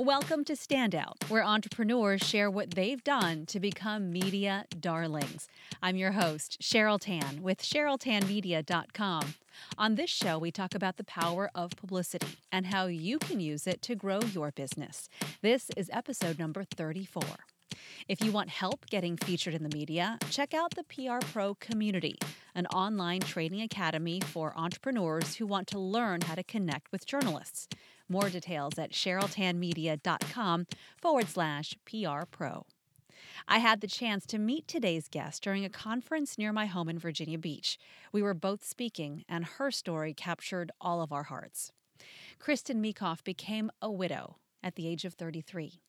Welcome to Standout, where entrepreneurs share what they've done to become media darlings. I'm your host, Cheryl Tan with CherylTanMedia.com. On this show, we talk about the power of publicity and how you can use it to grow your business. This is episode number 34. If you want help getting featured in the media, check out the PR Pro Community, an online training academy for entrepreneurs who want to learn how to connect with journalists. More details at CherylTanMedia.com forward slash PR Pro. I had the chance to meet today's guest during a conference near my home in Virginia Beach. We were both speaking, and her story captured all of our hearts. Kristin Meekhof became a widow at the age of 33.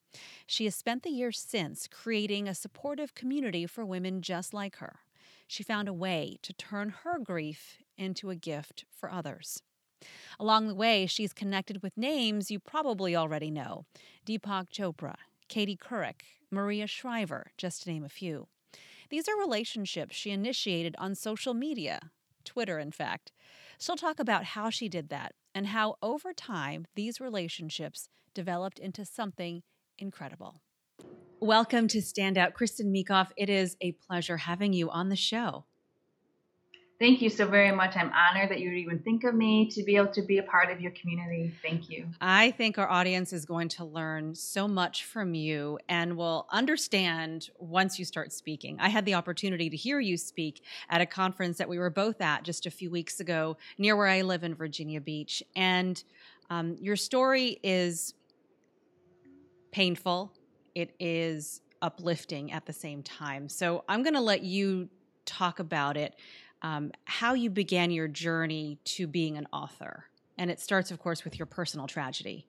She has spent the years since creating a supportive community for women just like her. She found a way to turn her grief into a gift for others. Along the way, she's connected with names you probably already know Deepak Chopra, Katie Couric, Maria Shriver, just to name a few. These are relationships she initiated on social media, Twitter, in fact. She'll talk about how she did that and how over time these relationships developed into something incredible. Welcome to Standout, Kristin Meekhof. It is a pleasure having you on the show. Thank you so very much. I'm honored that you would even think of me to be able to be a part of your community. Thank you. I think our audience is going to learn so much from you and will understand once you start speaking. I had the opportunity to hear you speak at a conference that we were both at just a few weeks ago near where I live in Virginia Beach. And um, your story is painful, it is uplifting at the same time. So I'm going to let you talk about it um, how you began your journey to being an author. And it starts, of course, with your personal tragedy.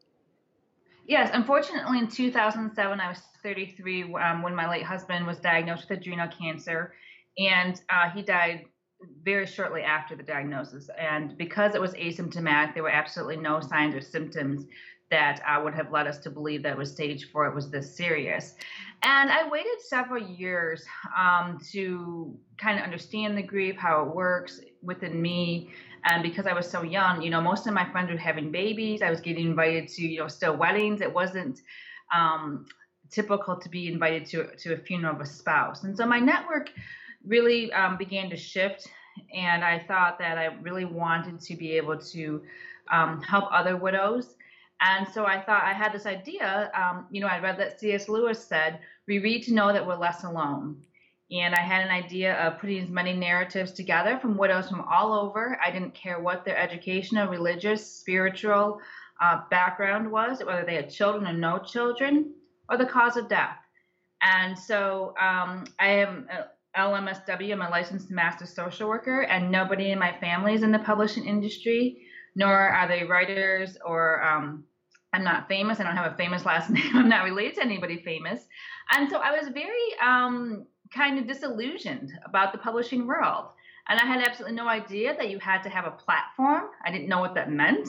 Yes, unfortunately, in 2007, I was 33 um, when my late husband was diagnosed with adrenal cancer, and uh, he died very shortly after the diagnosis. And because it was asymptomatic, there were absolutely no signs or symptoms that uh, would have led us to believe that was stage four, it was this serious. And I waited several years um, to kind of understand the grief, how it works within me. And because I was so young, you know, most of my friends were having babies. I was getting invited to, you know, still weddings. It wasn't um, typical to be invited to, to a funeral of a spouse. And so my network really um, began to shift. And I thought that I really wanted to be able to um, help other widows and so I thought I had this idea. Um, you know, I read that C.S. Lewis said, "We read to know that we're less alone." And I had an idea of putting as many narratives together from widows from all over. I didn't care what their educational, religious, spiritual uh, background was, whether they had children or no children, or the cause of death. And so um, I am a LMSW, I'm a licensed master social worker, and nobody in my family is in the publishing industry, nor are they writers or um, I'm not famous. I don't have a famous last name. I'm not related to anybody famous. And so I was very um, kind of disillusioned about the publishing world. And I had absolutely no idea that you had to have a platform. I didn't know what that meant.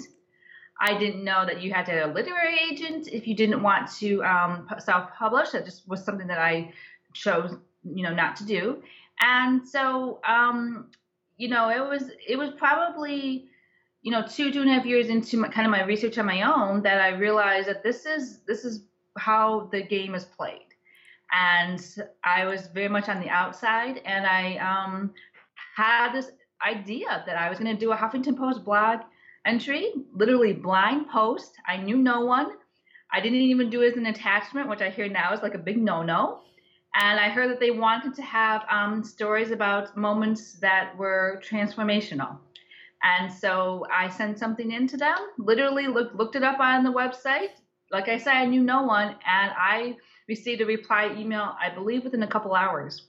I didn't know that you had to have a literary agent if you didn't want to um, self-publish. That just was something that I chose, you know, not to do. And so, um, you know, it was it was probably you know, two two and a half years into my, kind of my research on my own, that I realized that this is this is how the game is played, and I was very much on the outside, and I um, had this idea that I was going to do a Huffington Post blog entry, literally blind post. I knew no one. I didn't even do it as an attachment, which I hear now is like a big no-no. And I heard that they wanted to have um, stories about moments that were transformational. And so I sent something in to them, literally look, looked it up on the website. Like I said, I knew no one, and I received a reply email, I believe within a couple hours.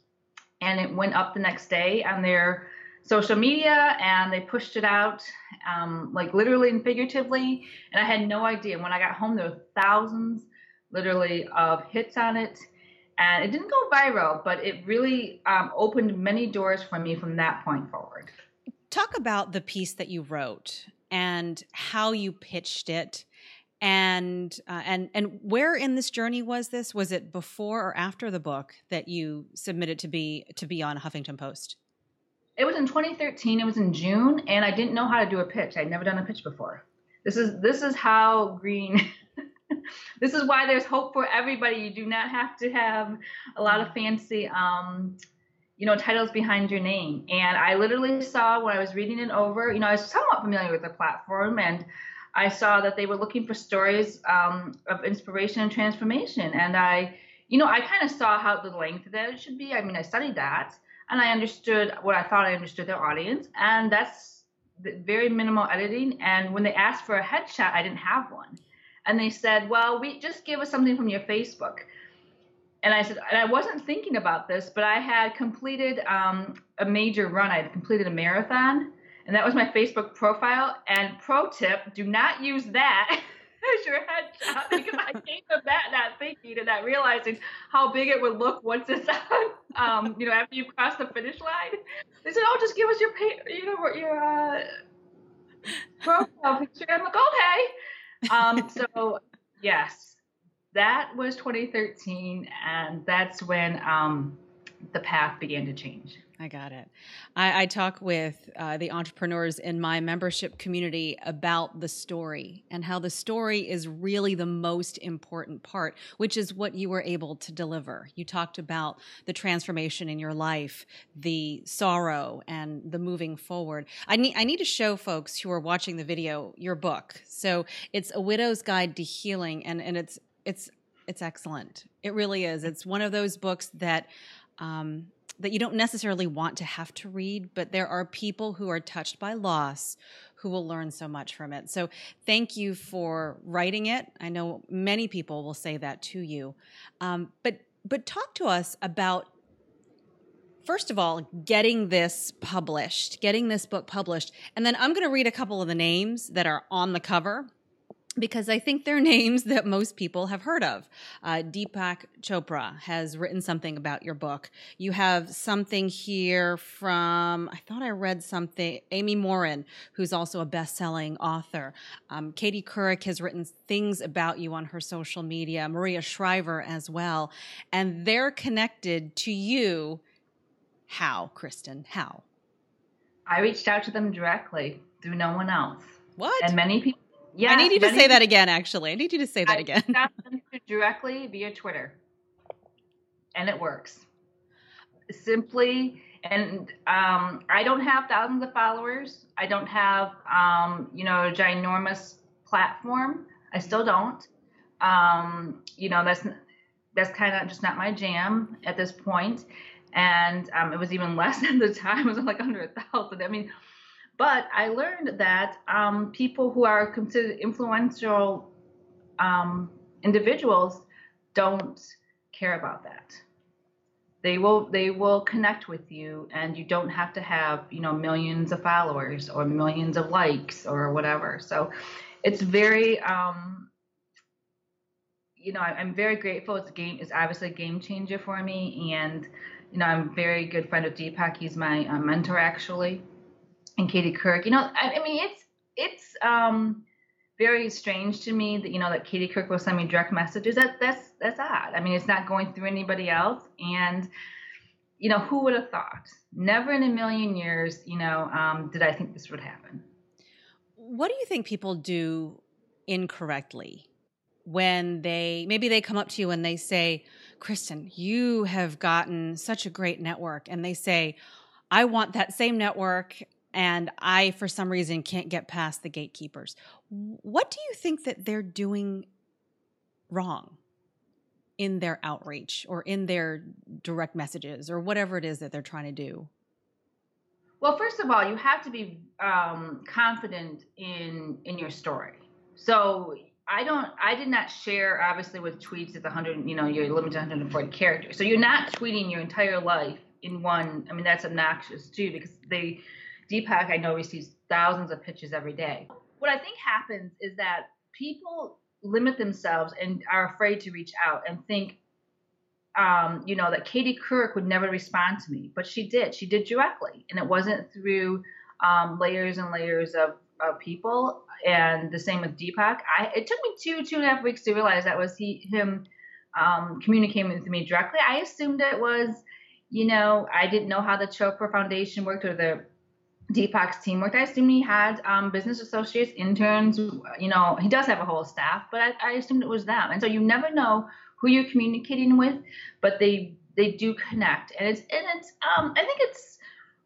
And it went up the next day on their social media and they pushed it out, um, like literally and figuratively. And I had no idea. When I got home, there were thousands, literally, of hits on it. And it didn't go viral, but it really um, opened many doors for me from that point forward. Talk about the piece that you wrote and how you pitched it and uh, and and where in this journey was this? Was it before or after the book that you submitted to be to be on huffington post? It was in 2013 it was in june and i didn't know how to do a pitch. I'd never done a pitch before. This is this is how green this is why there's hope for everybody. You do not have to have a lot of fancy, um, you know, titles behind your name. And I literally saw when I was reading it over, you know, I was somewhat familiar with the platform and I saw that they were looking for stories um, of inspiration and transformation. And I, you know, I kind of saw how the length that it should be. I mean, I studied that and I understood what I thought I understood their audience. And that's very minimal editing. And when they asked for a headshot, I didn't have one. And they said, well, we just give us something from your Facebook. And I said, and I wasn't thinking about this, but I had completed um, a major run. I had completed a marathon and that was my Facebook profile. And pro tip: do not use that as your headshot because I came to that not thinking and not realizing how big it would look once it's on. Um, you know, after you cross the finish line, they said, "Oh, just give us your you know, your uh, profile picture." I'm like, "Okay." Um, so yes, that was 2013, and that's when um, the path began to change. I got it. I, I talk with uh, the entrepreneurs in my membership community about the story and how the story is really the most important part, which is what you were able to deliver. You talked about the transformation in your life, the sorrow, and the moving forward. I need, I need to show folks who are watching the video your book. So it's A Widow's Guide to Healing, and, and it's, it's, it's excellent. It really is. It's one of those books that um, that you don't necessarily want to have to read, but there are people who are touched by loss who will learn so much from it. So thank you for writing it. I know many people will say that to you. Um, but but talk to us about first of all getting this published, getting this book published, and then I'm going to read a couple of the names that are on the cover because I think they're names that most people have heard of. Uh, Deepak Chopra has written something about your book. You have something here from, I thought I read something, Amy Morin, who's also a best selling author. Um, Katie Couric has written things about you on her social media, Maria Shriver as well. And they're connected to you. How, Kristin? How? I reached out to them directly through no one else. What? And many people yeah, I need you to say that again. Actually, I need you to say that I again. directly via Twitter, and it works. Simply, and um, I don't have thousands of followers. I don't have, um, you know, a ginormous platform. I still don't. Um, you know, that's that's kind of just not my jam at this point. And um, it was even less at the time. It was like under a thousand. I mean, but I learned that um, people who are considered influential um, individuals don't care about that. They will they will connect with you, and you don't have to have you know millions of followers or millions of likes or whatever. So it's very um, you know I, am very grateful. It's a game. It's obviously a game changer for me, and you know I'm a very good friend of Deepak. He's my uh, mentor actually and Katie Couric. You know, I, I mean, it's it's um, very strange to me that you know that Katie Couric will send me direct messages. That that's that's odd. I mean, it's not going through anybody else, and you know, who would have thought? Never in a million years, you know, um, did I think this would happen. What do you think people do incorrectly when they maybe they come up to you and they say, Kristin, you have gotten such a great network, and they say, I want that same network and I, for some reason, can't get past the gatekeepers. What do you think that they're doing wrong in their outreach or in their direct messages or whatever it is that they're trying to do? Well, first of all, you have to be um, confident in in your story. So I don't. I did not share obviously with tweets at 100. You know, you're limited to 140 characters. So you're not tweeting your entire life in one. I mean, that's obnoxious too because they Deepak, I know, receives thousands of pitches every day. What I think happens is that people limit themselves and are afraid to reach out and think, um, you know, that Katie Couric would never respond to me, but she did. She did directly, and it wasn't through um, layers and layers of, of people. And the same with Deepak. I, it took me two two and a half weeks to realize that was he him um, communicating with me directly. I assumed it was, you know, I didn't know how the Chopra Foundation worked or the Deepak's team worked. I assumed he had um, business associates, interns. You know, he does have a whole staff, but I, I assumed it was them. And so you never know who you're communicating with, but they they do connect, and it's and it's um, I think it's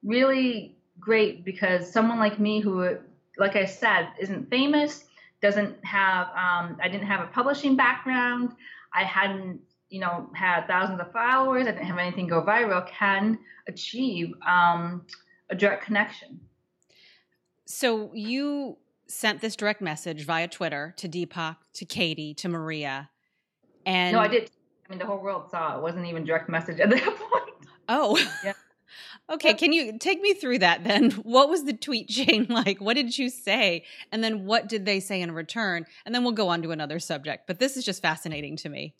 really great because someone like me who, like I said, isn't famous, doesn't have um, I didn't have a publishing background, I hadn't you know had thousands of followers, I didn't have anything go viral, can achieve um, a direct connection. So you sent this direct message via Twitter to Deepak, to Katie, to Maria, and no, I did. I mean, the whole world saw it. wasn't even direct message at that point. Oh, yeah. okay. Can you take me through that then? What was the tweet chain like? What did you say? And then what did they say in return? And then we'll go on to another subject. But this is just fascinating to me.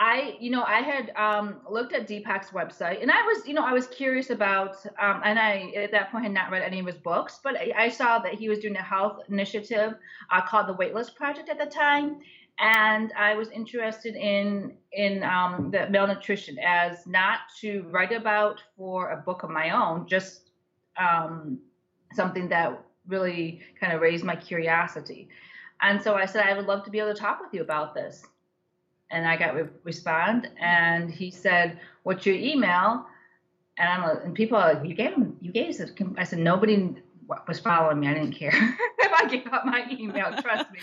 I, you know, I had um, looked at Deepak's website, and I was, you know, I was curious about, um, and I at that point had not read any of his books, but I, I saw that he was doing a health initiative uh, called the Weightless Project at the time, and I was interested in in um, the malnutrition as not to write about for a book of my own, just um, something that really kind of raised my curiosity. And so I said, I would love to be able to talk with you about this and I got re- respond, and he said, "What's your email?" And I'm like, and people are like, "You gave him, you gave us." I said, "Nobody was following me. I didn't care if I gave up my email. Trust me."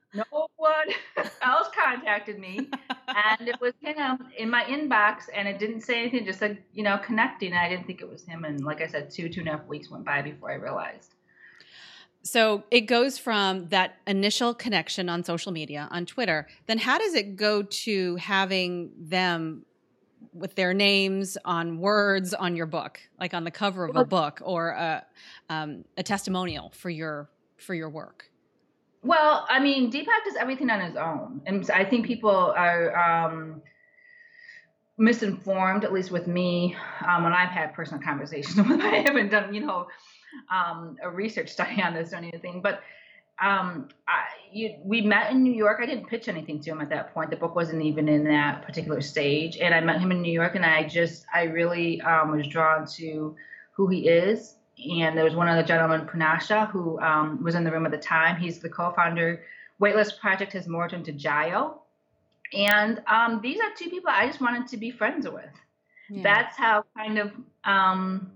no one else contacted me, and it was him in my inbox, and it didn't say anything. Just said, you know, connecting. I didn't think it was him, and like I said, two two and a half weeks went by before I realized. So it goes from that initial connection on social media, on Twitter, then how does it go to having them with their names on words on your book, like on the cover of a book or a, um, a testimonial for your for your work? Well, I mean, Deepak does everything on his own, and I think people are um, misinformed, at least with me, um, when I've had personal conversations with. I haven't done, you know, um, a research study on this or anything, but um, I, you, we met in New York. I didn't pitch anything to him at that point. The book wasn't even in that particular stage. And I met him in New York, and I just, I really um, was drawn to who he is. And there was one other gentleman, Poonacha, who um, was in the room at the time. He's the co-founder. Weightless Project has morphed into Jiyo. And um, these are two people I just wanted to be friends with. Yeah. That's how kind of um,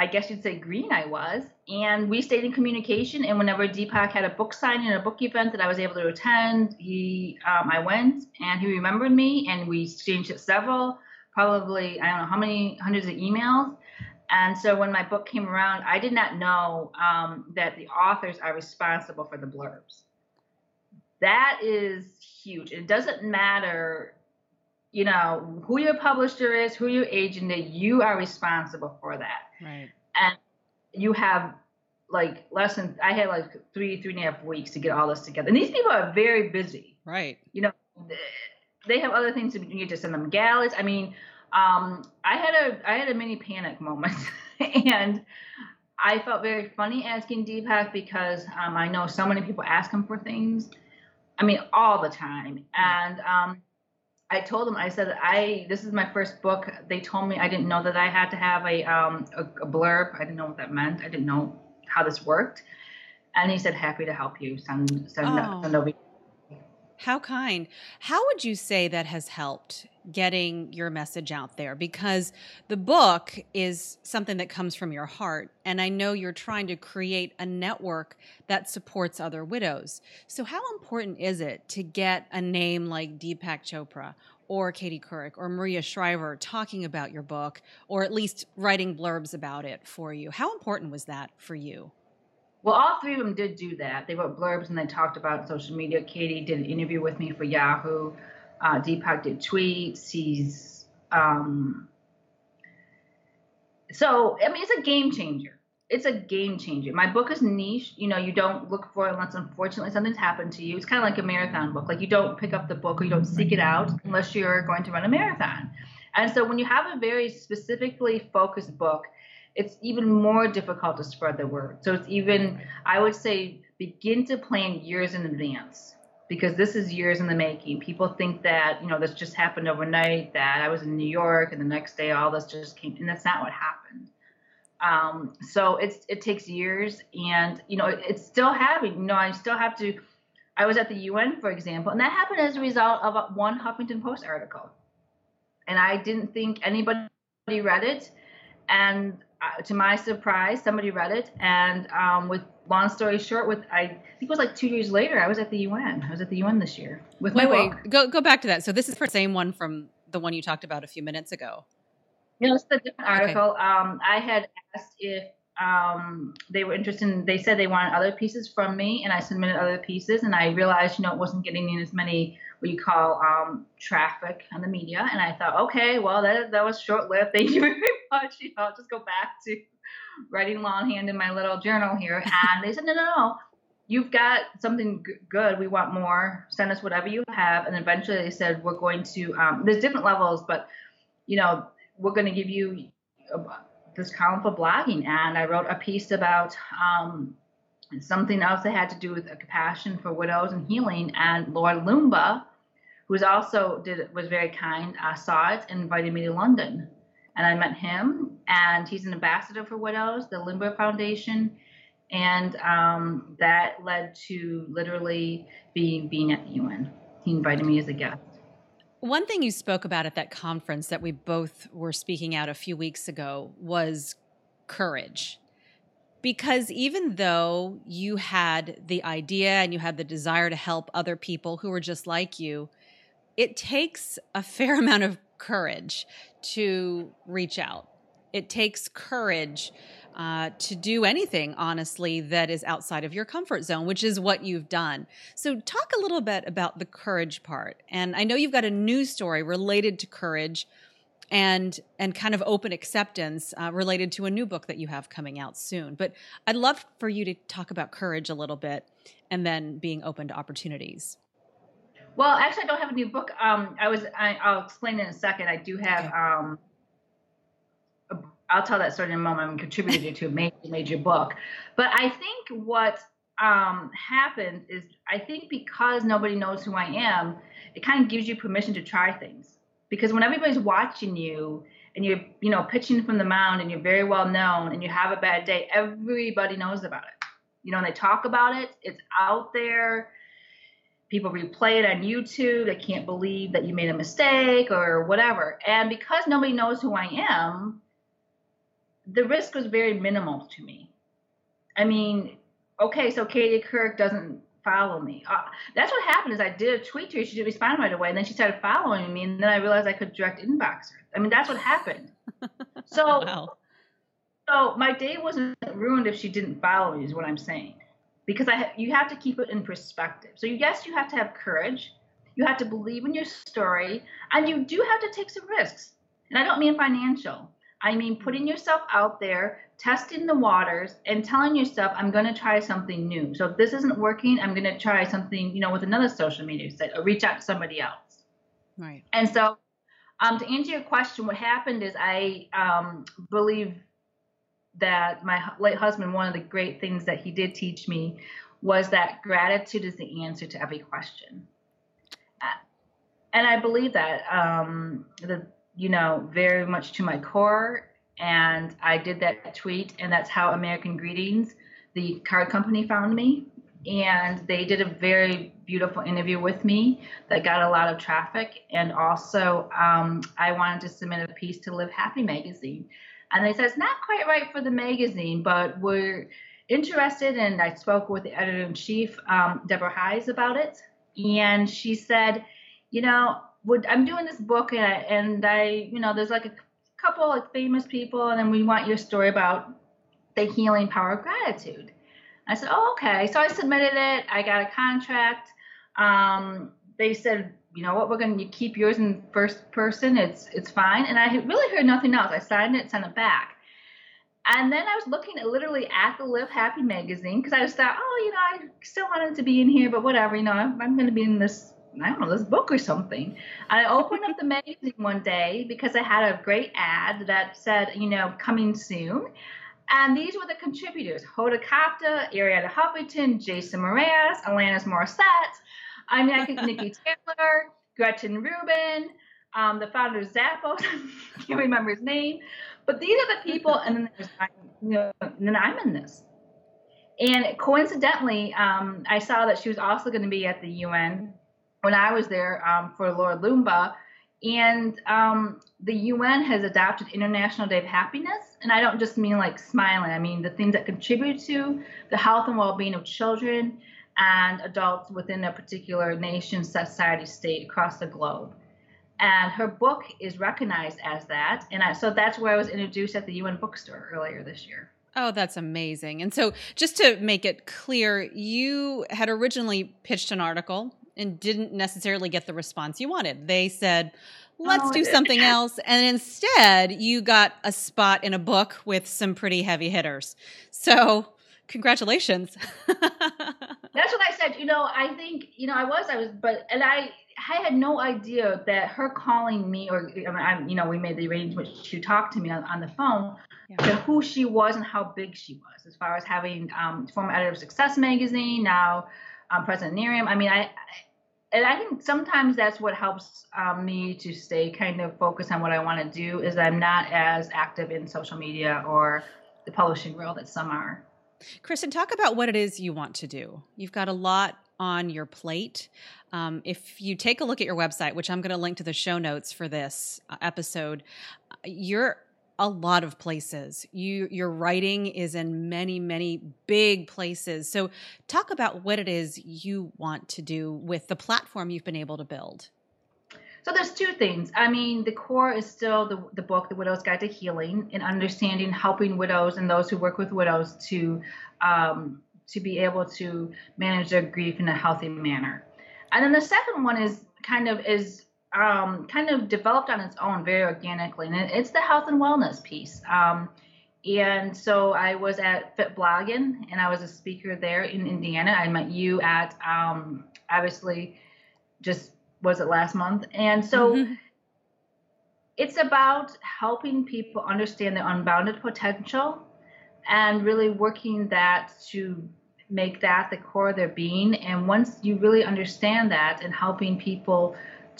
I guess you'd say green I was. And we stayed in communication. And whenever Deepak had a book signing and a book event that I was able to attend, he um, I went and he remembered me and we exchanged several, probably I don't know how many hundreds of emails. And so when my book came around, I did not know um, that the authors are responsible for the blurbs. That is huge. It doesn't matter you know, who your publisher is, who your agent is, you are responsible for that. Right. And you have like less than I had like three, three and a half weeks to get all this together. And these people are very busy. Right. You know, they have other things to you to send them galleys. I mean, um, I had a I had a mini panic moment and I felt very funny asking Deepak because um, I know so many people ask him for things. I mean, all the time. And um, I told them, I said, I this is my first book. They told me I didn't know that I had to have a um a, a blurb. I didn't know what that meant. I didn't know how this worked. And he said, happy to help you. Send send, oh. send over. How kind. How would you say that has helped getting your message out there? Because the book is something that comes from your heart. And I know you're trying to create a network that supports other widows. So, how important is it to get a name like Deepak Chopra or Katie Couric or Maria Shriver talking about your book or at least writing blurbs about it for you? How important was that for you? Well, all three of them did do that. They wrote blurbs and they talked about social media. Katie did an interview with me for Yahoo. Uh, Deepak did tweets. He's um, so I mean, it's a game changer. It's a game changer. My book is niche. You know, you don't look for it unless unfortunately something's happened to you. It's kind of like a marathon book. Like you don't pick up the book or you don't seek it out unless you're going to run a marathon. And so when you have a very specifically focused book, it's even more difficult to spread the word. So it's even, I would say, begin to plan years in advance because this is years in the making. People think that, you know, this just happened overnight, that I was in New York and the next day all this just came, and that's not what happened. Um, so it's it takes years, and you know it, it's still happening. You know, I still have to. I was at the UN, for example, and that happened as a result of one Huffington Post article, and I didn't think anybody read it, and uh, to my surprise, somebody read it, and um, with long story short, with I think it was like two years later, I was at the UN. I was at the UN this year with wait, my wait, book. go go back to that. So this is the same one from the one you talked about a few minutes ago. No, it's a different article. Okay. Um, I had asked if um, they were interested. In, they said they wanted other pieces from me, and I submitted other pieces, and I realized, you know, it wasn't getting in as many what you call um, traffic on the media, and I thought, okay, well, that that was short lived. Thank you very much. You know, I'll just go back to writing longhand in my little journal here. And they said, no, no, no. You've got something good. We want more. Send us whatever you have. And eventually they said, we're going to, um, there's different levels, but, you know, we're going to give you this column for blogging. And I wrote a piece about um, something else that had to do with a compassion for widows and healing. And Lord Loomba, who also did was very kind, uh, saw it and invited me to London and I met him, and he's an ambassador for widows, the Loomba Foundation, and um, that led to literally being being at the UN. He invited me as a guest. One thing you spoke about at that conference that we both were speaking out a few weeks ago was courage. Because even though you had the idea and you had the desire to help other people who were just like you, it takes a fair amount of courage to reach out. It takes courage uh, to do anything, honestly, that is outside of your comfort zone, which is what you've done. So, talk a little bit about the courage part. And I know you've got a news story related to courage and and kind of open acceptance uh, related to a new book that you have coming out soon. But I'd love for you to talk about courage a little bit, and then being open to opportunities. Well, actually, I don't have a new book. Um, I was. I, will explain in a second. I do have. Okay. Um, I'll tell that story in a moment. I'm contributing to a major, major book, but I think what um, happens is I think because nobody knows who I am, it kind of gives you permission to try things. Because when everybody's watching you and you're, you know, pitching from the mound and you're very well known and you have a bad day, everybody knows about it. You know, and they talk about it. It's out there people replay it on YouTube. They can't believe that you made a mistake or whatever. And because nobody knows who I am, the risk was very minimal to me. I mean, okay, so Katie Couric doesn't follow me. Uh, that's what happened is I did a tweet to her. She didn't respond right away. And then she started following me. And then I realized I could direct inbox her. I mean, that's what happened. So, wow. so my day wasn't ruined if she didn't follow me is what I'm saying because I you have to keep it in perspective. So yes, you have to have courage. You have to believe in your story, and you do have to take some risks. And I don't mean financial. I mean putting yourself out there, testing the waters, and telling yourself, "I'm going to try something new." So if this isn't working, I'm going to try something, you know, with another social media site, or reach out to somebody else. Right. And so, um, to answer your question, what happened is I um, believe that my late husband, one of the great things that he did teach me was that gratitude is the answer to every question. Uh, and I believe that, um, the, you know, very much to my core. And I did that tweet, and that's how American Greetings, the card company, found me. And they did a very beautiful interview with me that got a lot of traffic. And also, um, I wanted to submit a piece to Live Happy magazine and they said it's not quite right for the magazine, but we're interested. And I spoke with the editor in chief, um, Deborah Heisz, about it, and she said, you know, would, I'm doing this book, and I, and I, you know, there's like a couple like famous people, and then we want your story about the healing power of gratitude. I said, oh, okay. So I submitted it. I got a contract. Um, they said you know what, we're going to keep yours in first person. It's it's fine. And I really heard nothing else. I signed it, sent it back. And then I was looking at literally at the Live Happy magazine because I just thought, oh, you know, I still wanted to be in here, but whatever, you know, I'm, I'm going to be in this, I don't know, this book or something. I opened up the magazine one day because I had a great ad that said, you know, coming soon. And these were the contributors Hoda Kotb, Arianna Huffington, Jason Mraz, Alanis Morissette. I mean, I think Nikki Taylor, Gretchen Rubin, um, the founder of Zappos, I can't remember his name, but these are the people, and then there's, you know, and then I'm in this. And coincidentally, um, I saw that she was also going to be at the UN when I was there um, for Lord Loomba. And um, the UN has adopted International Day of Happiness. And I don't just mean like smiling, I mean the things that contribute to the health and well being of children and adults within a particular nation, society, state across the globe. And her book is recognized as that. And I, so that's where I was introduced at the UN bookstore earlier this year. Oh, that's amazing. And so, just to make it clear, you had originally pitched an article and didn't necessarily get the response you wanted. They said, let's oh, do something else. And instead, you got a spot in a book with some pretty heavy hitters. So, congratulations. That's what I said. You know, I think, you know, I was, I was, but, and I, I had no idea that her calling me, or I mean, I, you know, we made the arrangement to talk to me on, on the phone, yeah. to who she was and how big she was, as far as having um, former editor of Success magazine, now um, President NARAM. I mean, I, and I think sometimes that's what helps um, me to stay kind of focused on what I want to do. Is I'm not as active in social media or the publishing world that some are. Kristin, talk about what it is you want to do. You've got a lot on your plate. Um, if you take a look at your website, which I'm going to link to the show notes for this uh, episode, you're a lot of places. You your writing is in many many big places. So talk about what it is you want to do with the platform you've been able to build. So there's two things. I mean, the core is still the, the book, The Widow's Guide to Healing, and understanding, helping widows and those who work with widows to um, to be able to manage their grief in a healthy manner. And then the second one is kind of is um, kind of developed on its own very organically, and it's the health and wellness piece. Um, and so I was at Fit Blogging, and I was a speaker there in Indiana. I met you at um, obviously just was it last month, and so. Mm-hmm. It's about helping people understand their unbounded potential and really working that to make that the core of their being. And once you really understand that and helping people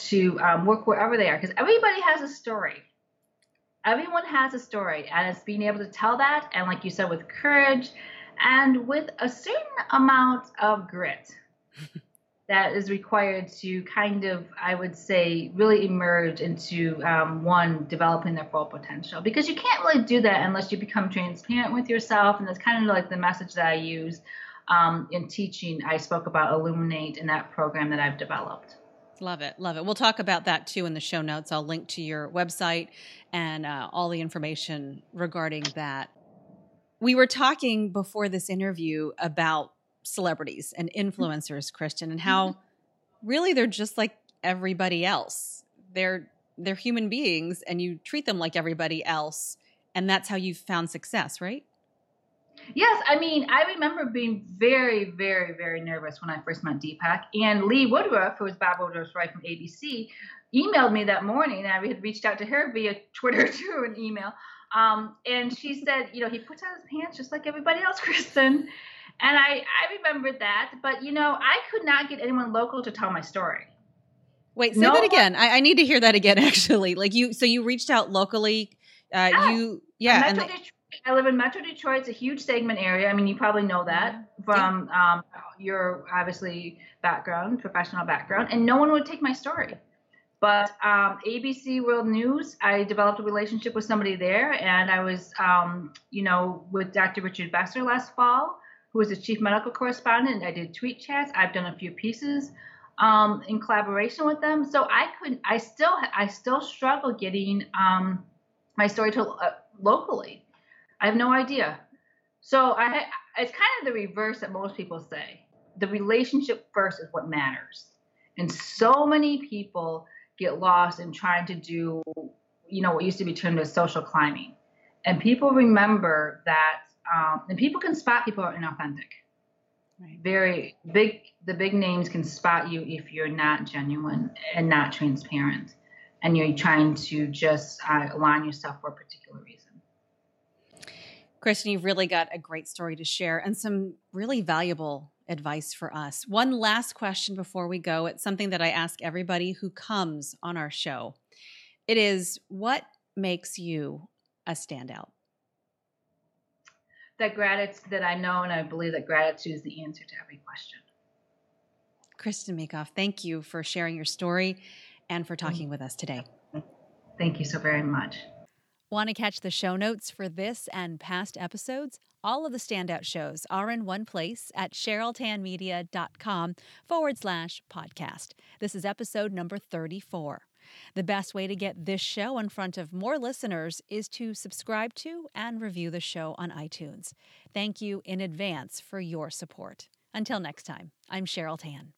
to um, work wherever they are because everybody has a story. Everyone has a story, and it's being able to tell that, and like you said, with courage and with a certain amount of grit that is required to kind of, I would say, really emerge into um, one developing their full potential. Because you can't really do that unless you become transparent with yourself, and that's kind of like the message that I use um, in teaching. I spoke about Illuminate in that program that I've developed. Love it. Love it. We'll talk about that too in the show notes. I'll link to your website and uh, all the information regarding that. We were talking before this interview about celebrities and influencers, Christian, and how really they're just like everybody else. They're they're human beings and you treat them like everybody else and that's how you've found success, right? Yes, I mean, I remember being very, very, very nervous when I first met Deepak. And Lee Woodruff, who was Bob Woodruff's wife from ABC, emailed me that morning. I had reached out to her via Twitter too, an email. Um, and she said, you know, he puts on his pants just like everybody else, Kristin. And I, I remembered that. But, you know, I could not get anyone local to tell my story. Wait, say no that again. I, I, need to hear that again, actually. Like you, so you reached out locally. Uh, yeah. You, yeah. And I live in Metro Detroit. It's a huge segment area. I mean, you probably know that mm-hmm. from um, your obviously background, professional background, and no one would take my story. But um, ABC World News, I developed a relationship with somebody there, and I was, um, you know, with Dr. Richard Besser last fall, who was the chief medical correspondent. I did tweet chats. I've done a few pieces um, in collaboration with them. So I could, I still, I still struggle getting um, my story to uh, locally. I have no idea. So I, it's kind of the reverse that most people say. The relationship first is what matters. And so many people get lost in trying to do, you know, what used to be termed as social climbing. And people remember that, um, and people can spot people are inauthentic. Right. Very big, the big names can spot you if you're not genuine and not transparent, and you're trying to just uh, align yourself for a particular reason. Kristin, you've really got a great story to share and some really valuable advice for us. One last question before we go. It's something that I ask everybody who comes on our show. It is what makes you a standout? That gratitude that I know and I believe that gratitude is the answer to every question. Kristin Meekhof, thank you for sharing your story and for talking mm-hmm. with us today. Thank you so very much. Want to catch the show notes for this and past episodes? All of the standout shows are in one place at CherylTanMedia.com forward slash podcast. This is episode number 34. The best way to get this show in front of more listeners is to subscribe to and review the show on iTunes. Thank you in advance for your support. Until next time, I'm Cheryl Tan.